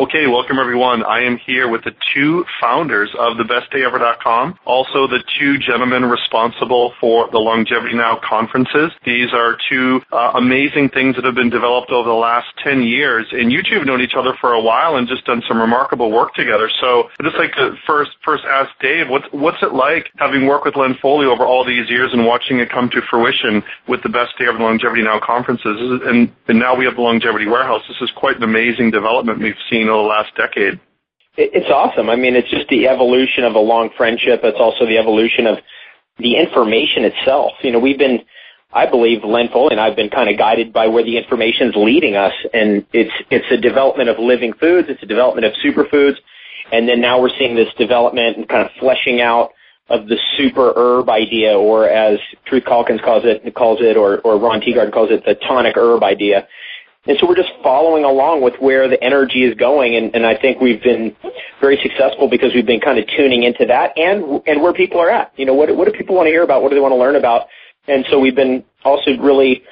Okay, welcome everyone. I am here with the two founders of thebestdayever.com, also the two gentlemen responsible for the Longevity Now conferences. These are two uh, amazing things that have been developed over the last 10 years, and you two have known each other for a while and just done some remarkable work together. So I'd just like to first, first ask Dave, what's, what's it like having worked with Len Foley over all these years and watching it come to fruition with the Best Day Ever Longevity Now conferences? And, and now we have the Longevity Warehouse. This is quite an amazing development we've seen the last decade. It's awesome. I mean, it's just the evolution of a long friendship. It's also the evolution of the information itself. You know, we've been, I believe, Len Foley and I've been kind of guided by where the information is leading us, and it's it's a development of living foods, it's a development of superfoods, and then now we're seeing this development and kind of fleshing out of the super herb idea, or as Truth Calkins calls it, calls it, or, or Ron Teeguarden calls it, the tonic herb idea. And so we're just following along with where the energy is going, and, and I think we've been very successful because we've been kind of tuning into that and and where people are at. You know, what what do people want to hear about? What do they want to learn about? And so we've been also really,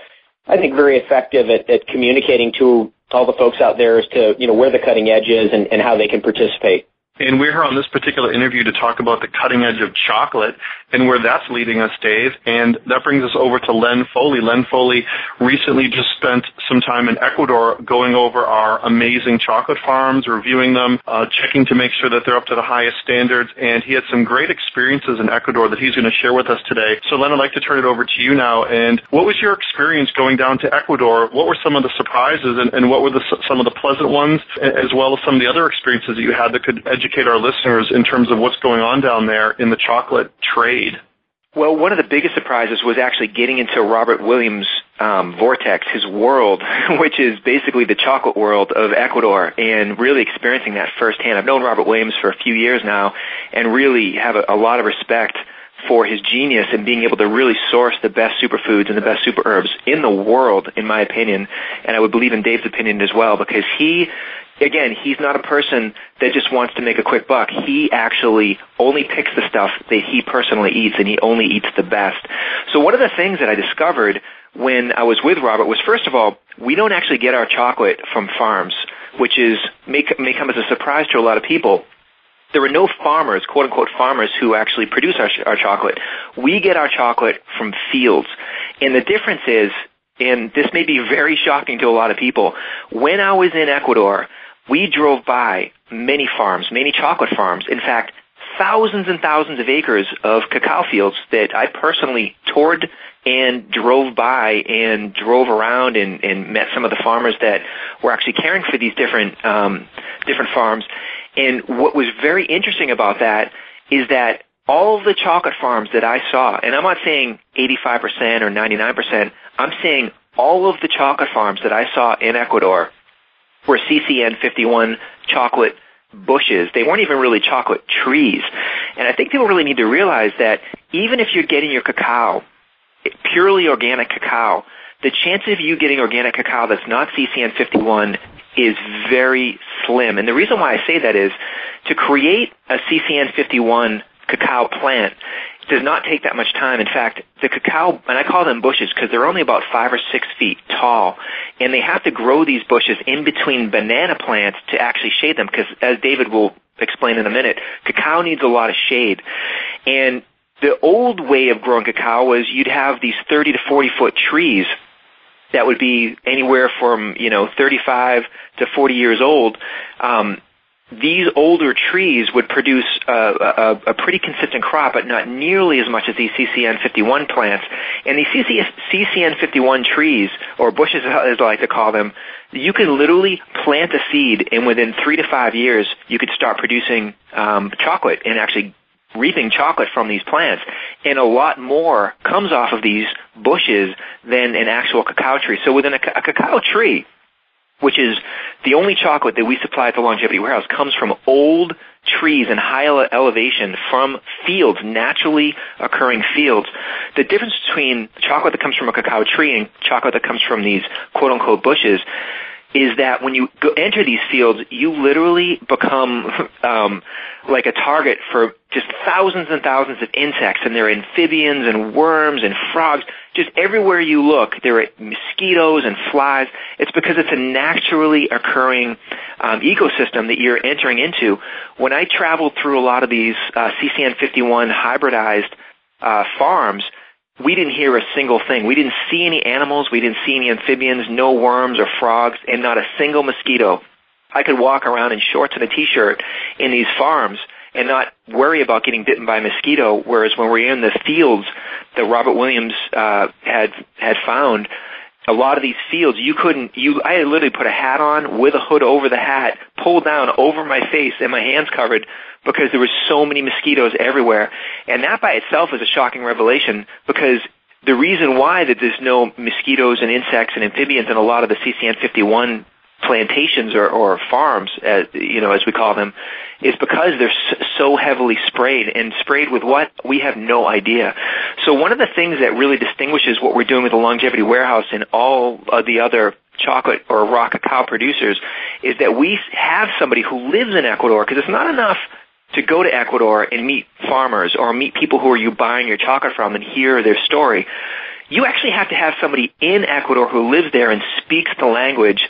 I think, very effective at, at communicating to all the folks out there as to you know where the cutting edge is and, and how they can participate. And we're here on this particular interview to talk about the cutting edge of chocolate and where that's leading us, Dave. And that brings us over to Len Foley. Len Foley recently just spent some time in Ecuador going over our amazing chocolate farms, reviewing them, uh, checking to make sure that they're up to the highest standards. And he had some great experiences in Ecuador that he's going to share with us today. So Len, I'd like to turn it over to you now. And what was your experience going down to Ecuador? What were some of the surprises and, and what were the, some of the pleasant ones as well as some of the other experiences that you had that could educate educate our listeners in terms of what's going on down there in the chocolate trade? Well, one of the biggest surprises was actually getting into Robert Williams' um, vortex, his world, which is basically the chocolate world of Ecuador, and really experiencing that firsthand. I've known Robert Williams for a few years now, and really have a, a lot of respect for his genius in being able to really source the best superfoods and the best super herbs in the world, in my opinion, and I would believe in Dave's opinion as well, because he again, he's not a person that just wants to make a quick buck. He actually only picks the stuff that he personally eats and he only eats the best. So one of the things that I discovered when I was with Robert was first of all, we don't actually get our chocolate from farms, which is may, may come as a surprise to a lot of people. There are no farmers, quote unquote farmers, who actually produce our, our chocolate. We get our chocolate from fields. And the difference is, and this may be very shocking to a lot of people, when I was in Ecuador, we drove by many farms, many chocolate farms. In fact, thousands and thousands of acres of cacao fields that I personally toured and drove by and drove around and, and met some of the farmers that were actually caring for these different um, different farms. And what was very interesting about that is that all the chocolate farms that I saw, and I'm not saying 85% or 99%, I'm saying all of the chocolate farms that I saw in Ecuador were CCN 51 chocolate bushes. They weren't even really chocolate trees. And I think people really need to realize that even if you're getting your cacao, purely organic cacao, the chance of you getting organic cacao that's not CCN 51 is very slim. And the reason why I say that is to create a CCN 51 cacao plant, does not take that much time. In fact, the cacao, and I call them bushes because they're only about five or six feet tall, and they have to grow these bushes in between banana plants to actually shade them because, as David will explain in a minute, cacao needs a lot of shade. And the old way of growing cacao was you'd have these 30 to 40 foot trees that would be anywhere from, you know, 35 to 40 years old. Um, these older trees would produce a, a, a, pretty consistent crop, but not nearly as much as these CCN51 plants. And these CCN51 trees, or bushes as I like to call them, you can literally plant a seed, and within three to five years, you could start producing um, chocolate and actually reaping chocolate from these plants. And a lot more comes off of these bushes than an actual cacao tree. So within a, a cacao tree, which is the only chocolate that we supply at the Longevity Warehouse comes from old trees and high elevation from fields, naturally occurring fields. The difference between chocolate that comes from a cacao tree and chocolate that comes from these quote unquote bushes is that when you go, enter these fields, you literally become um, like a target for just thousands and thousands of insects, and there are amphibians and worms and frogs. Just everywhere you look, there are mosquitoes and flies. It's because it's a naturally occurring um, ecosystem that you're entering into. When I traveled through a lot of these uh, CCN 51 hybridized uh, farms, we didn't hear a single thing. We didn't see any animals. We didn't see any amphibians, no worms or frogs, and not a single mosquito. I could walk around in shorts and a t-shirt in these farms and not worry about getting bitten by a mosquito. Whereas when we're in the fields that Robert Williams uh, had had found, a lot of these fields you couldn't. You I literally put a hat on with a hood over the hat, pulled down over my face, and my hands covered because there were so many mosquitoes everywhere. And that by itself is a shocking revelation because the reason why that there's no mosquitoes and insects and amphibians in a lot of the CCN 51 plantations or, or farms, as, you know, as we call them, is because they're so heavily sprayed and sprayed with what we have no idea. So one of the things that really distinguishes what we're doing with the longevity warehouse and all of the other chocolate or raw cacao producers is that we have somebody who lives in Ecuador because it's not enough to go to Ecuador and meet farmers or meet people who are you buying your chocolate from and hear their story. You actually have to have somebody in Ecuador who lives there and speaks the language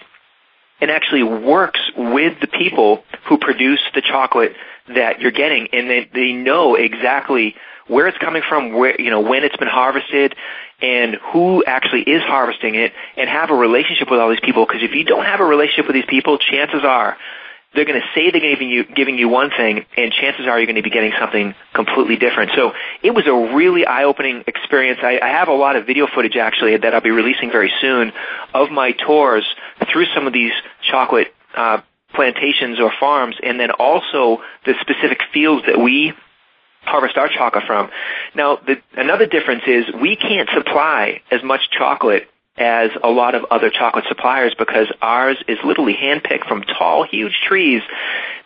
and actually works with the people who produce the chocolate that you're getting. And they, they know exactly where it's coming from, where, you know, when it's been harvested and who actually is harvesting it and have a relationship with all these people. Because if you don't have a relationship with these people, chances are they're going to say they're giving you, giving you one thing, and chances are you're going to be getting something completely different. So it was a really eye-opening experience. I, I have a lot of video footage actually that I'll be releasing very soon of my tours through some of these chocolate uh, plantations or farms, and then also the specific fields that we harvest our chocolate from. Now, the, another difference is we can't supply as much chocolate as a lot of other chocolate suppliers because ours is literally handpicked from tall, huge trees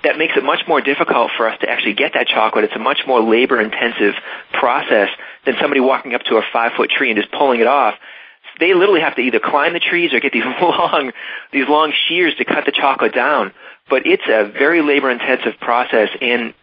that makes it much more difficult for us to actually get that chocolate. It's a much more labor intensive process than somebody walking up to a five foot tree and just pulling it off. They literally have to either climb the trees or get these long, these long shears to cut the chocolate down. But it's a very labor intensive process and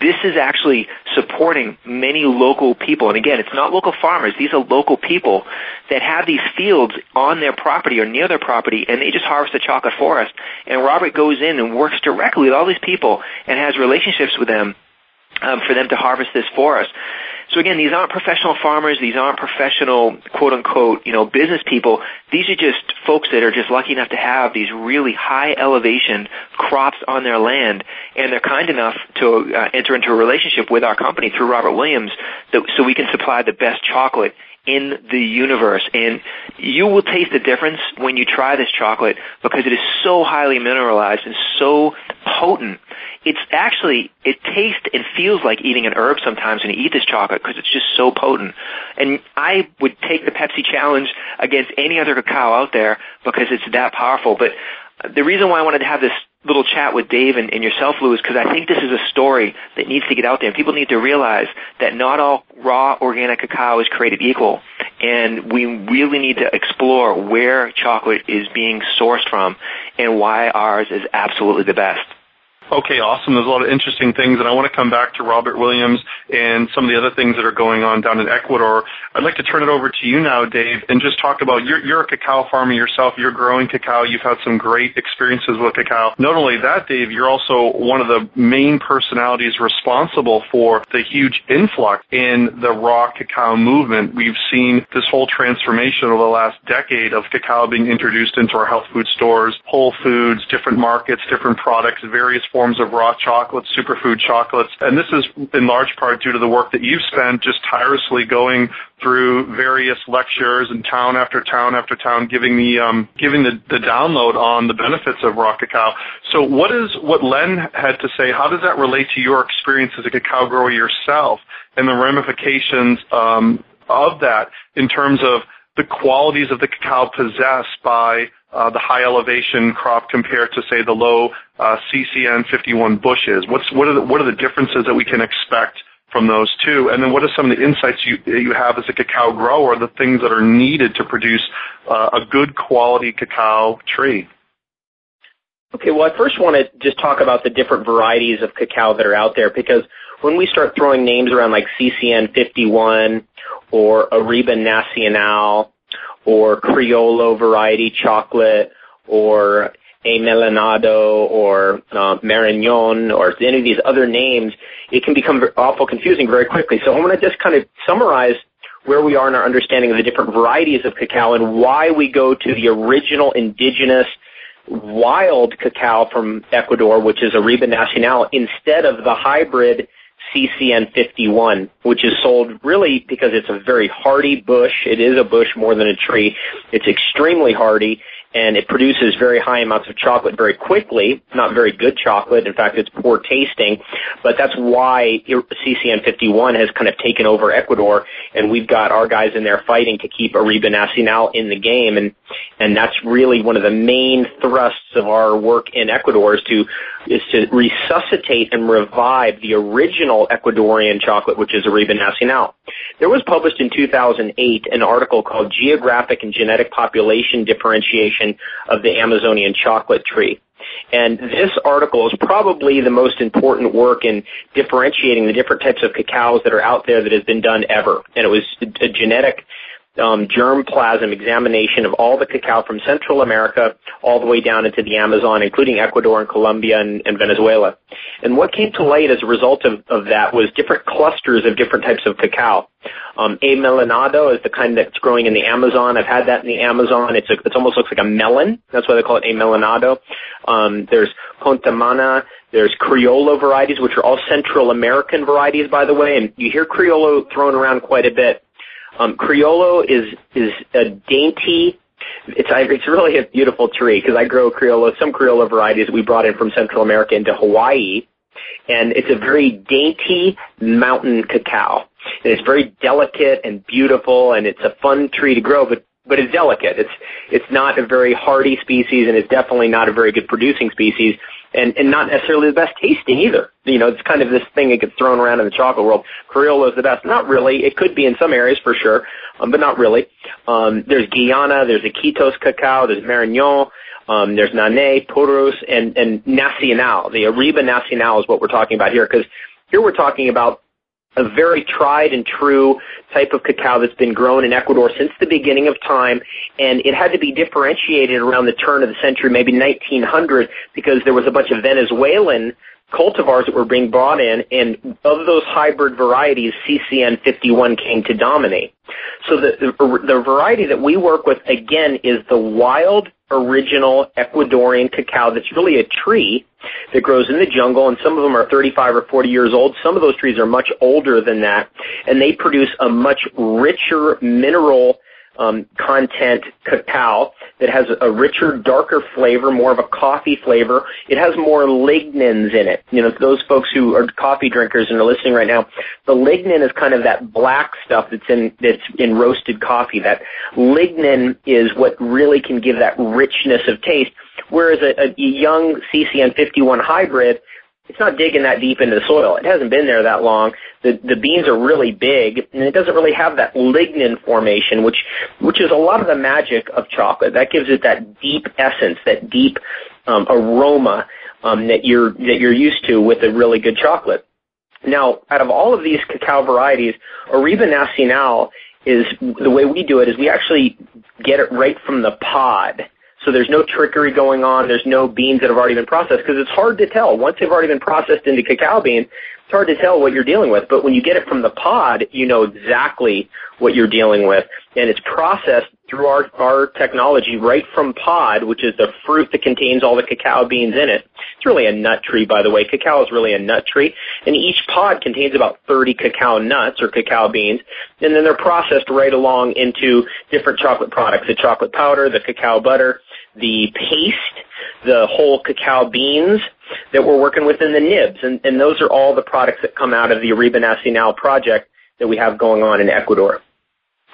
this is actually supporting many local people. And again, it's not local farmers. These are local people that have these fields on their property or near their property, and they just harvest the chocolate for us. And Robert goes in and works directly with all these people and has relationships with them um, for them to harvest this for us. So again, these aren't professional farmers. These aren't professional, quote unquote, you know, business people. These are just folks that are just lucky enough to have these really high elevation crops on their land, and they're kind enough to uh, enter into a relationship with our company through Robert Williams, that, so we can supply the best chocolate in the universe. And you will taste the difference when you try this chocolate because it is so highly mineralized and so potent. It's actually, it tastes and feels like eating an herb sometimes when you eat this chocolate because it's just so potent. And I would take the Pepsi challenge against any other cacao out there because it's that powerful. But the reason why I wanted to have this little chat with Dave and, and yourself, Lou, because I think this is a story that needs to get out there. And people need to realize that not all raw organic cacao is created equal. And we really need to explore where chocolate is being sourced from and why ours is absolutely the best. Okay, awesome. There's a lot of interesting things, and I want to come back to Robert Williams and some of the other things that are going on down in Ecuador. I'd like to turn it over to you now, Dave, and just talk about you're, you're a cacao farmer yourself. You're growing cacao. You've had some great experiences with cacao. Not only that, Dave, you're also one of the main personalities responsible for the huge influx in the raw cacao movement. We've seen this whole transformation over the last decade of cacao being introduced into our health food stores, Whole Foods, different markets, different products, various forms forms of raw chocolates, superfood chocolates. And this is in large part due to the work that you've spent just tirelessly going through various lectures in town after town after town, giving the um, giving the, the download on the benefits of raw cacao. So, what is what Len had to say? How does that relate to your experience as a cacao grower yourself, and the ramifications um, of that in terms of the qualities of the cacao possessed by uh, the high elevation crop compared to say the low uh, CCN 51 bushes? What's what are the, what are the differences that we can expect from those two? And then what are some of the insights you you have as a cacao grower, the things that are needed to produce uh, a good quality cacao tree? Okay, well, I first want to just talk about the different varieties of cacao that are out there because when we start throwing names around like CCN 51 or Arriba Nacional or Criollo variety chocolate or a Melanado or uh, Marañon or any of these other names, it can become awful confusing very quickly. So I want to just kind of summarize where we are in our understanding of the different varieties of cacao and why we go to the original indigenous wild cacao from Ecuador, which is Arriba Nacional, instead of the hybrid CCN 51, which is sold really because it's a very hardy bush. It is a bush more than a tree. It's extremely hardy and it produces very high amounts of chocolate very quickly. Not very good chocolate. In fact, it's poor tasting. But that's why CCN 51 has kind of taken over Ecuador, and we've got our guys in there fighting to keep Arriba Nacional in the game. And and that's really one of the main thrusts of our work in Ecuador is to is to resuscitate and revive the original Ecuadorian chocolate, which is Arriba Nacional. There was published in 2008 an article called Geographic and Genetic Population Differentiation of the Amazonian Chocolate Tree. And this article is probably the most important work in differentiating the different types of cacaos that are out there that has been done ever. And it was a genetic um, germplasm examination of all the cacao from Central America all the way down into the Amazon, including Ecuador and Colombia and, and Venezuela. And what came to light as a result of, of that was different clusters of different types of cacao. Um, a melanado is the kind that's growing in the Amazon. I've had that in the Amazon. It's a, it almost looks like a melon. That's why they call it a melanado. Um, there's Contamana. There's Criollo varieties, which are all Central American varieties, by the way. And you hear Criollo thrown around quite a bit. Um, Criollo is is a dainty. It's it's really a beautiful tree because I grow Criollo, some Criollo varieties we brought in from Central America into Hawaii, and it's a very dainty mountain cacao. And it's very delicate and beautiful, and it's a fun tree to grow, but but it's delicate. It's it's not a very hardy species, and it's definitely not a very good producing species and and not necessarily the best tasting either. You know, it's kind of this thing that gets thrown around in the chocolate world. Criollo is the best. Not really. It could be in some areas for sure, um, but not really. Um, there's Guyana. There's Iquitos cacao. There's Marañon. Um, there's Nanay, Purus, and and Nacional. The Arriba Nacional is what we're talking about here because here we're talking about a very tried and true type of cacao that's been grown in Ecuador since the beginning of time, and it had to be differentiated around the turn of the century, maybe 1900, because there was a bunch of Venezuelan cultivars that were being brought in, and of those hybrid varieties, CCN 51 came to dominate. So the, the, the variety that we work with, again, is the wild original Ecuadorian cacao that's really a tree that grows in the jungle, and some of them are 35 or 40 years old. Some of those trees are much older than that, and they produce a much richer mineral um, content cacao that has a richer, darker flavor, more of a coffee flavor. It has more lignans in it. You know, those folks who are coffee drinkers and are listening right now, the lignan is kind of that black stuff that's in that's in roasted coffee. That lignan is what really can give that richness of taste. Whereas a, a young CCN 51 hybrid it's not digging that deep into the soil. It hasn't been there that long. The the beans are really big, and it doesn't really have that lignin formation, which which is a lot of the magic of chocolate. That gives it that deep essence, that deep um, aroma um, that you're that you're used to with a really good chocolate. Now, out of all of these cacao varieties, Arriba Nacional is the way we do it is we actually get it right from the pod. So there's no trickery going on. There's no beans that have already been processed because it's hard to tell. Once they've already been processed into cacao beans, it's hard to tell what you're dealing with. But when you get it from the pod, you know exactly what you're dealing with. And it's processed through our, our technology right from pod, which is the fruit that contains all the cacao beans in it. It's really a nut tree, by the way. Cacao is really a nut tree. And each pod contains about 30 cacao nuts or cacao beans. And then they're processed right along into different chocolate products, the chocolate powder, the cacao butter, the paste, the whole cacao beans that we're working with in the nibs. And, and those are all the products that come out of the Arriba Nacional project that we have going on in Ecuador.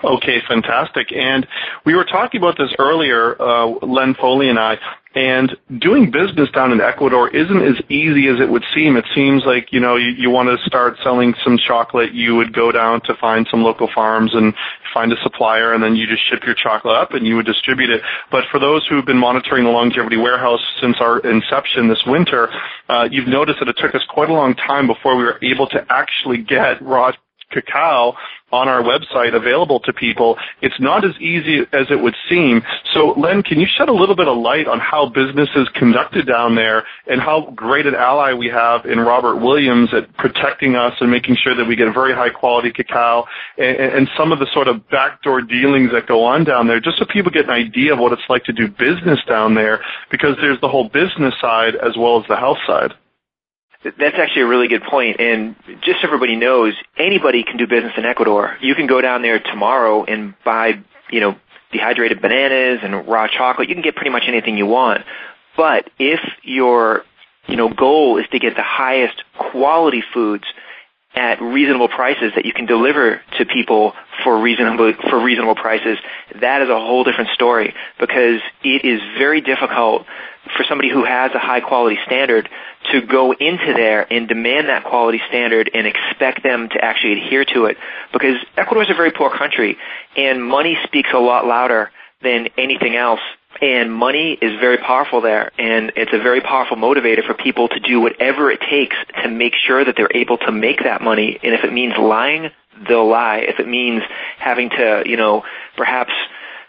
Okay, fantastic. And we were talking about this earlier, uh, Len Foley and I, and doing business down in Ecuador isn't as easy as it would seem. It seems like, you know, you, you want to start selling some chocolate, you would go down to find some local farms and find a supplier and then you just ship your chocolate up and you would distribute it. But for those who've been monitoring the longevity warehouse since our inception this winter, uh, you've noticed that it took us quite a long time before we were able to actually get raw cacao on our website available to people. It's not as easy as it would seem. So, Len, can you shed a little bit of light on how business is conducted down there and how great an ally we have in Robert Williams at protecting us and making sure that we get a very high quality cacao and, and some of the sort of backdoor dealings that go on down there, just so people get an idea of what it's like to do business down there because there's the whole business side as well as the health side. That's actually a really good point. And just so everybody knows, anybody can do business in Ecuador. You can go down there tomorrow and buy, you know, dehydrated bananas and raw chocolate. You can get pretty much anything you want. But if your, you know, goal is to get the highest quality foods at reasonable prices that you can deliver to people for reasonable for reasonable prices, that is a whole different story because it is very difficult for somebody who has a high quality standard to go into there and demand that quality standard and expect them to actually adhere to it because Ecuador is a very poor country and money speaks a lot louder than anything else and money is very powerful there. And it's a very powerful motivator for people to do whatever it takes to make sure that they're able to make that money. And if it means lying they'll lie. If it means having to you know perhaps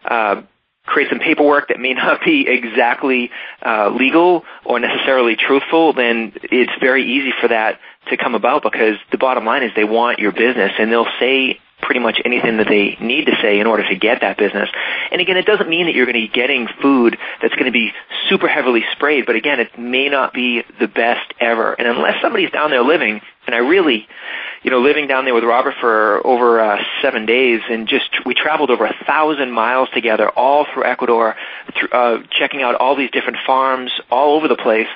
uh create some paperwork that may not be exactly uh, legal or necessarily truthful, then it's very easy for that to come about because the bottom line is they want your business and they'll say pretty much anything that they need to say in order to get that business. And again, it doesn't mean that you're going to be getting food that's going to be super heavily sprayed, but again, it may not be the best ever. And unless somebody's down there living, and I really you know, living down there with Robert for over uh, seven days, and just we traveled over a thousand miles together, all through Ecuador, through, uh, checking out all these different farms all over the place.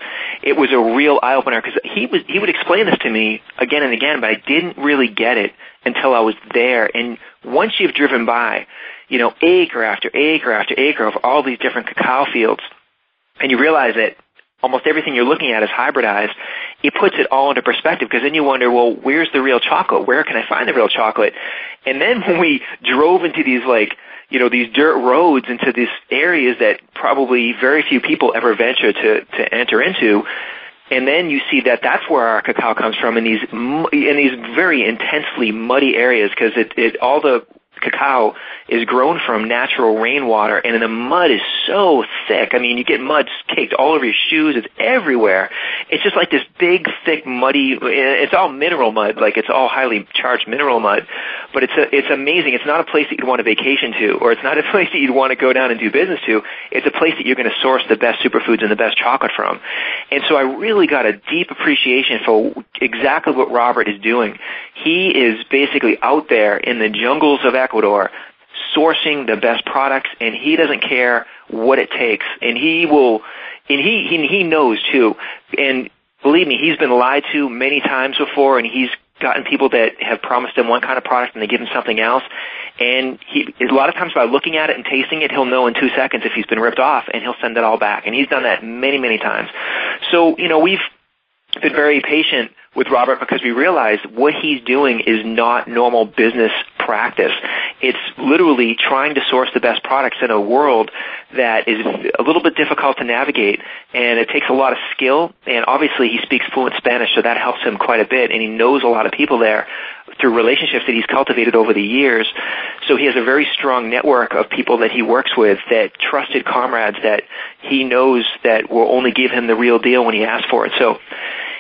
It was a real eye opener because he was he would explain this to me again and again, but I didn't really get it until I was there. And once you've driven by, you know, acre after acre after acre of all these different cacao fields, and you realize that almost everything you're looking at is hybridized, it puts it all into perspective because then you wonder, well, where's the real chocolate? Where can I find the real chocolate? And then when we drove into these like, you know, these dirt roads into these areas that probably very few people ever venture to, to enter into, and then you see that that's where our cacao comes from in these in these very intensely muddy areas because it, it all the cacao is grown from natural rainwater and the mud is so thick. I mean, you get mud caked all over your shoes. It's everywhere. It's just like this big, thick, muddy, it's all mineral mud, like it's all highly charged mineral mud. But it's a, it's amazing. It's not a place that you'd want to vacation to, or it's not a place that you'd want to go down and do business to. It's a place that you're going to source the best superfoods and the best chocolate from. And so I really got a deep appreciation for exactly what Robert is doing. He is basically out there in the jungles of Ecuador sourcing the best products and he doesn't care what it takes and he will and he he, he knows too and believe me he's been lied to many times before and he's gotten people that have promised him one kind of product and they give him something else. And he a lot of times by looking at it and tasting it he'll know in 2 seconds if he's been ripped off and he'll send it all back. And he's done that many many times. So you know we've been very patient with Robert because we realized what he's doing is not normal business practice. It's literally trying to source the best products in a world that is a little bit difficult to navigate and it takes a lot of skill and obviously he speaks fluent Spanish so that helps him quite a bit and he knows a lot of people there through relationships that he's cultivated over the years. So he has a very strong network of people that he works with that trusted comrades that he knows that will only give him the real deal when he asks for it. So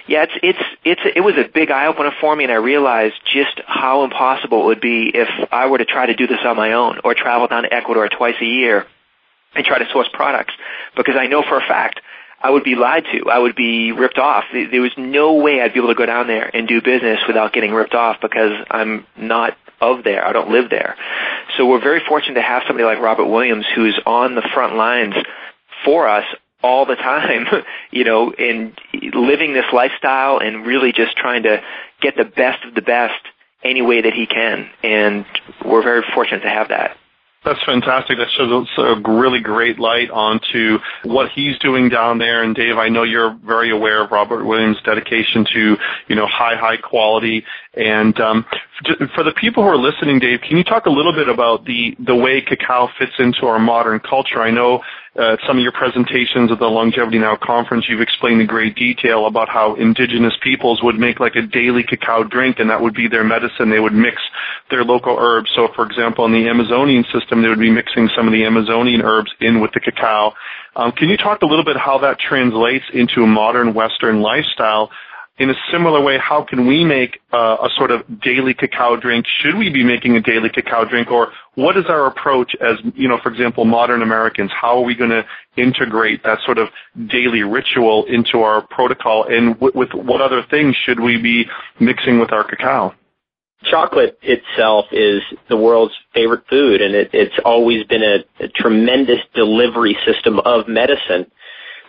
yeah, it's it's it's it was a big eye opener for me, and I realized just how impossible it would be if I were to try to do this on my own or travel down to Ecuador twice a year and try to source products because I know for a fact I would be lied to. I would be ripped off. There was no way I'd be able to go down there and do business without getting ripped off because I'm not of there. I don't live there. So we're very fortunate to have somebody like Robert Williams who's on the front lines for us all the time, you know, in living this lifestyle and really just trying to get the best of the best any way that he can. And we're very fortunate to have that. That's fantastic. That shows a really great light onto what he's doing down there. And Dave, I know you're very aware of Robert Williams' dedication to, you know, high, high quality. And um, for the people who are listening, Dave, can you talk a little bit about the the way cacao fits into our modern culture? I know uh, some of your presentations at the Longevity Now conference, you've explained in great detail about how indigenous peoples would make like a daily cacao drink, and that would be their medicine. They would mix their local herbs. So, for example, in the Amazonian system, they would be mixing some of the Amazonian herbs in with the cacao. Um, can you talk a little bit how that translates into a modern Western lifestyle? In a similar way, how can we make uh, a sort of daily cacao drink? Should we be making a daily cacao drink, or what is our approach as you know, for example, modern Americans? How are we going to integrate that sort of daily ritual into our protocol, and w- with what other things should we be mixing with our cacao? Chocolate itself is the world's favorite food, and it, it's always been a, a tremendous delivery system of medicine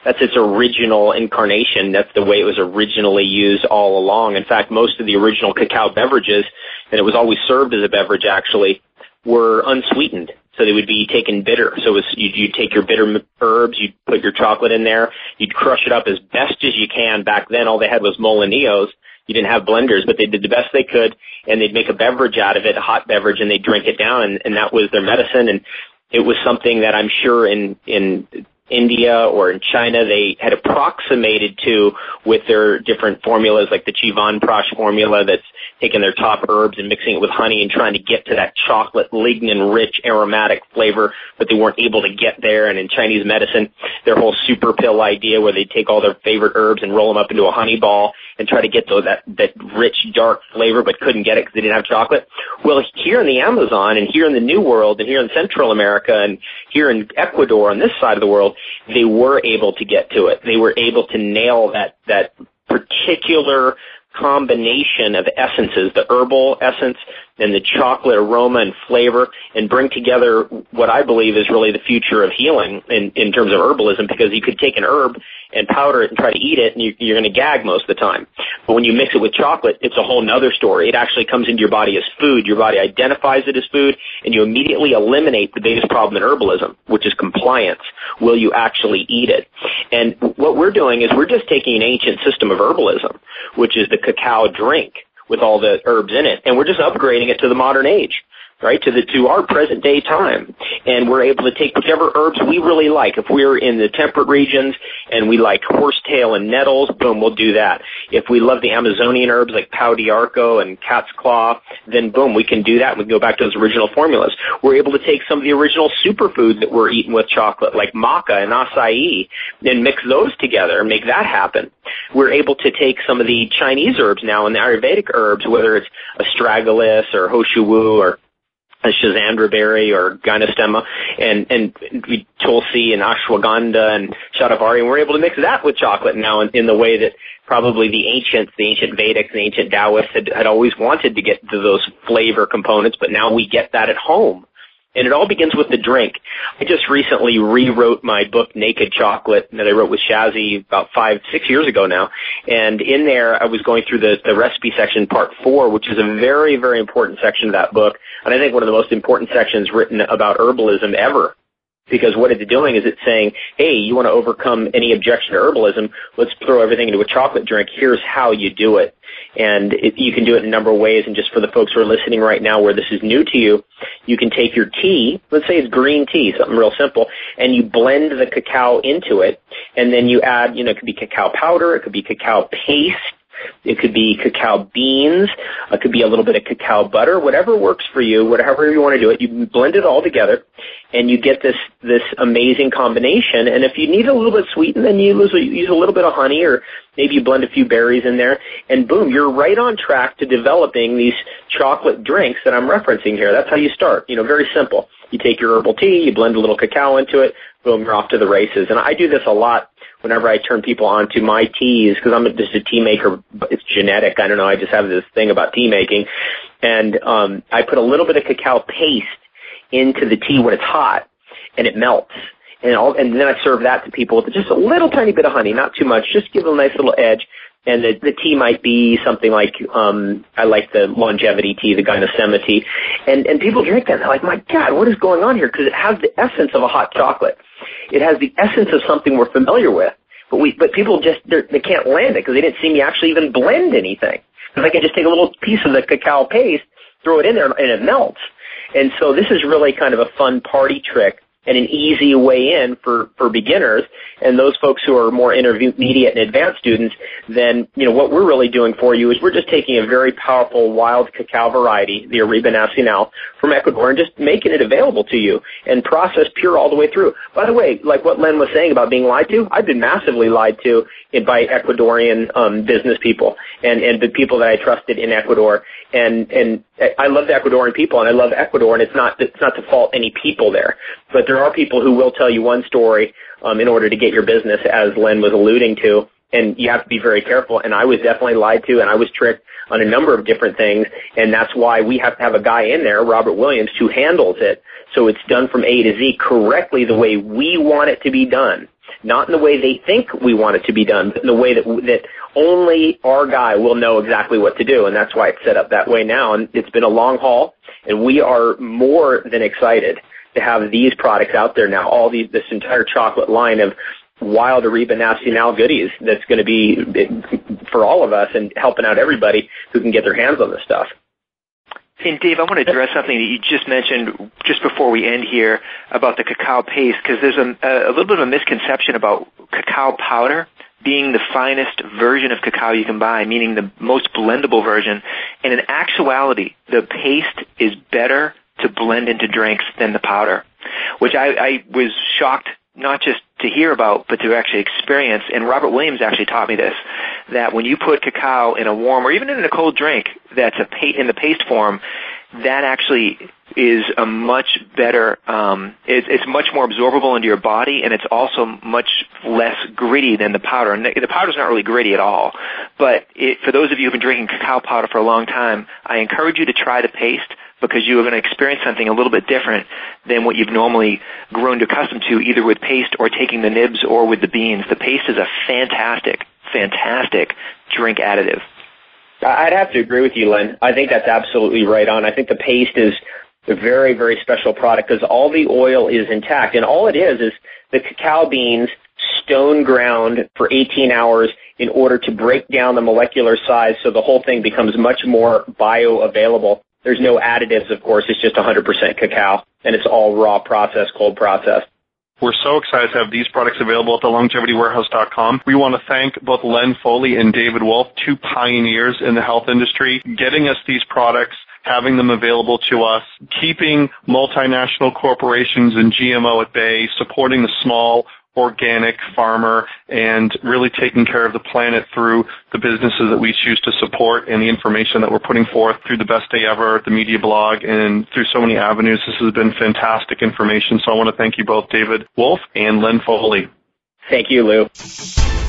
that's its original incarnation. That's the way it was originally used all along. In fact, most of the original cacao beverages, and it was always served as a beverage actually, were unsweetened. So they would be taken bitter. So it was, you'd, you'd take your bitter herbs, you'd put your chocolate in there, you'd crush it up as best as you can. Back then, all they had was molinillos. You didn't have blenders, but they did the best they could, and they'd make a beverage out of it, a hot beverage, and they'd drink it down, and, and that was their medicine. And it was something that I'm sure in in India or in China they had approximated to with their different formulas like the Chyavanprash formula that's taking their top herbs and mixing it with honey and trying to get to that chocolate lignin rich aromatic flavor but they weren't able to get there. And in Chinese medicine their whole super pill idea where they take all their favorite herbs and roll them up into a honey ball and try to get to that that rich dark flavor but couldn't get it because they didn't have chocolate well here in the Amazon and here in the New World and here in Central America and here in Ecuador on this side of the world they were able to get to it. They were able to nail that that particular combination of essences, the herbal essence and the chocolate aroma and flavor and bring together what I believe is really the future of healing in, in terms of herbalism because you could take an herb and powder it and try to eat it and you, you're going to gag most of the time. But when you mix it with chocolate, it's a whole nother story. It actually comes into your body as food. Your body identifies it as food and you immediately eliminate the biggest problem in herbalism, which is compliance. Will you actually eat it? And what we're doing is we're just taking an ancient system of herbalism, which is the cacao drink with all the herbs in it, and we're just upgrading it to the modern age right, to the to our present day time. And we're able to take whichever herbs we really like. If we're in the temperate regions and we like horsetail and nettles, boom, we'll do that. If we love the Amazonian herbs like pau d'arco and cat's claw, then boom, we can do that we can go back to those original formulas. We're able to take some of the original superfoods that we're eating with chocolate, like maca and acai, and mix those together and make that happen. We're able to take some of the Chinese herbs now and the Ayurvedic herbs, whether it's astragalus or ho shou wu or a Schisandra berry or Gynostemma and, and Tulsi and Ashwagandha and Shatavari, and we're able to mix that with chocolate now in, in the way that probably the ancients, the ancient Vedics, the ancient Taoists had, had always wanted to get to those flavor components, but now we get that at home. And it all begins with the drink. I just recently rewrote my book, Naked Chocolate, that I wrote with Shazzy about five, six years ago now. And in there, I was going through the, the recipe section, part four, which is a very, very important section of that book. And I think one of the most important sections written about herbalism ever because what it's doing is it's saying, hey, you want to overcome any objection to herbalism, let's throw everything into a chocolate drink. Here's how you do it. And it, you can do it in a number of ways. And just for the folks who are listening right now where this is new to you, you can take your tea, let's say it's green tea, something real simple, and you blend the cacao into it. And then you add, you know, it could be cacao powder, it could be cacao paste, it could be cacao beans. It could be a little bit of cacao butter. Whatever works for you, whatever you want to do it, you blend it all together, and you get this this amazing combination. And if you need a little bit sweetened, then you use, use a little bit of honey, or maybe you blend a few berries in there, and boom, you're right on track to developing these chocolate drinks that I'm referencing here. That's how you start. You know, very simple. You take your herbal tea, you blend a little cacao into it, boom, you're off to the races. And I do this a lot whenever I turn people on to my teas, because I'm just a tea maker, it's genetic. I don't know. I just have this thing about tea making. And um, I put a little bit of cacao paste into the tea when it's hot, and it melts. And I'll, and then I serve that to people with just a little tiny bit of honey, not too much, just give them a nice little edge. And the, the tea might be something like um, I like the longevity tea, the Gynostemma tea, and and people drink that and they're like, my God, what is going on here? Because it has the essence of a hot chocolate. It has the essence of something we're familiar with, but we but people just they can't land it because they didn't see me actually even blend anything. Because I can just take a little piece of the cacao paste, throw it in there, and it melts. And so this is really kind of a fun party trick and an easy way in for, for beginners and those folks who are more intermediate and advanced students, then, you know, what we're really doing for you is we're just taking a very powerful wild cacao variety, the Arriba Nacional, from Ecuador and just making it available to you and processed pure all the way through. By the way, like what Len was saying about being lied to, I've been massively lied to by Ecuadorian um, business people and, and the people that I trusted in Ecuador. And, and I love the Ecuadorian people and I love Ecuador and it's not, it's not to fault any people there, but there are people who will tell you one story um, in order to get your business, as Len was alluding to. And you have to be very careful. And I was definitely lied to, and I was tricked on a number of different things. And that's why we have to have a guy in there, Robert Williams, who handles it so it's done from A to Z correctly the way we want it to be done. Not in the way they think we want it to be done, but in the way that that only our guy will know exactly what to do, and that's why it's set up that way now. And it's been a long haul, and we are more than excited to have these products out there now, all these, this entire chocolate line of wild Arriba Nacional goodies that's going to be for all of us and helping out everybody who can get their hands on this stuff. And Dave, I want to address something that you just mentioned just before we end here about the cacao paste, because there's a, a little bit of a misconception about cacao powder being the finest version of cacao you can buy, meaning the most blendable version. And in actuality, the paste is better to blend into drinks than the powder, which I, I was shocked not just to hear about, but to actually experience. And Robert Williams actually taught me this, that when you put cacao in a warm or even in a cold drink that's a pa- in the paste form, that actually is a much better, um, it, it's much more absorbable into your body, and it's also much less gritty than the powder. And the, the powder's not really gritty at all. But it, for those of you who've been drinking cacao powder for a long time, I encourage you to try the paste because you are going to experience something a little bit different than what you've normally grown accustomed to, either with paste or taking the nibs or with the beans. The paste is a fantastic, fantastic drink additive. I'd have to agree with you, Len. I think that's absolutely right on. I think the paste is a very, very special product because all the oil is intact, and all it is is the cacao beans stone ground for 18 hours in order to break down the molecular size so the whole thing becomes much more bioavailable. There's no additives, of course. It's just 100% cacao, and it's all raw process, cold process. We're so excited to have these products available at the thelongevitywarehouse.com. We want to thank both Len Foley and David Wolfe, two pioneers in the health industry, getting us these products having them available to us, keeping multinational corporations and GMO at bay, supporting the small organic farmer and really taking care of the planet through the businesses that we choose to support and the information that we're putting forth through the best day ever, the media blog, and through so many avenues. This has been fantastic information. So I want to thank you both, David Wolfe and Len Foley. Thank you, Lou.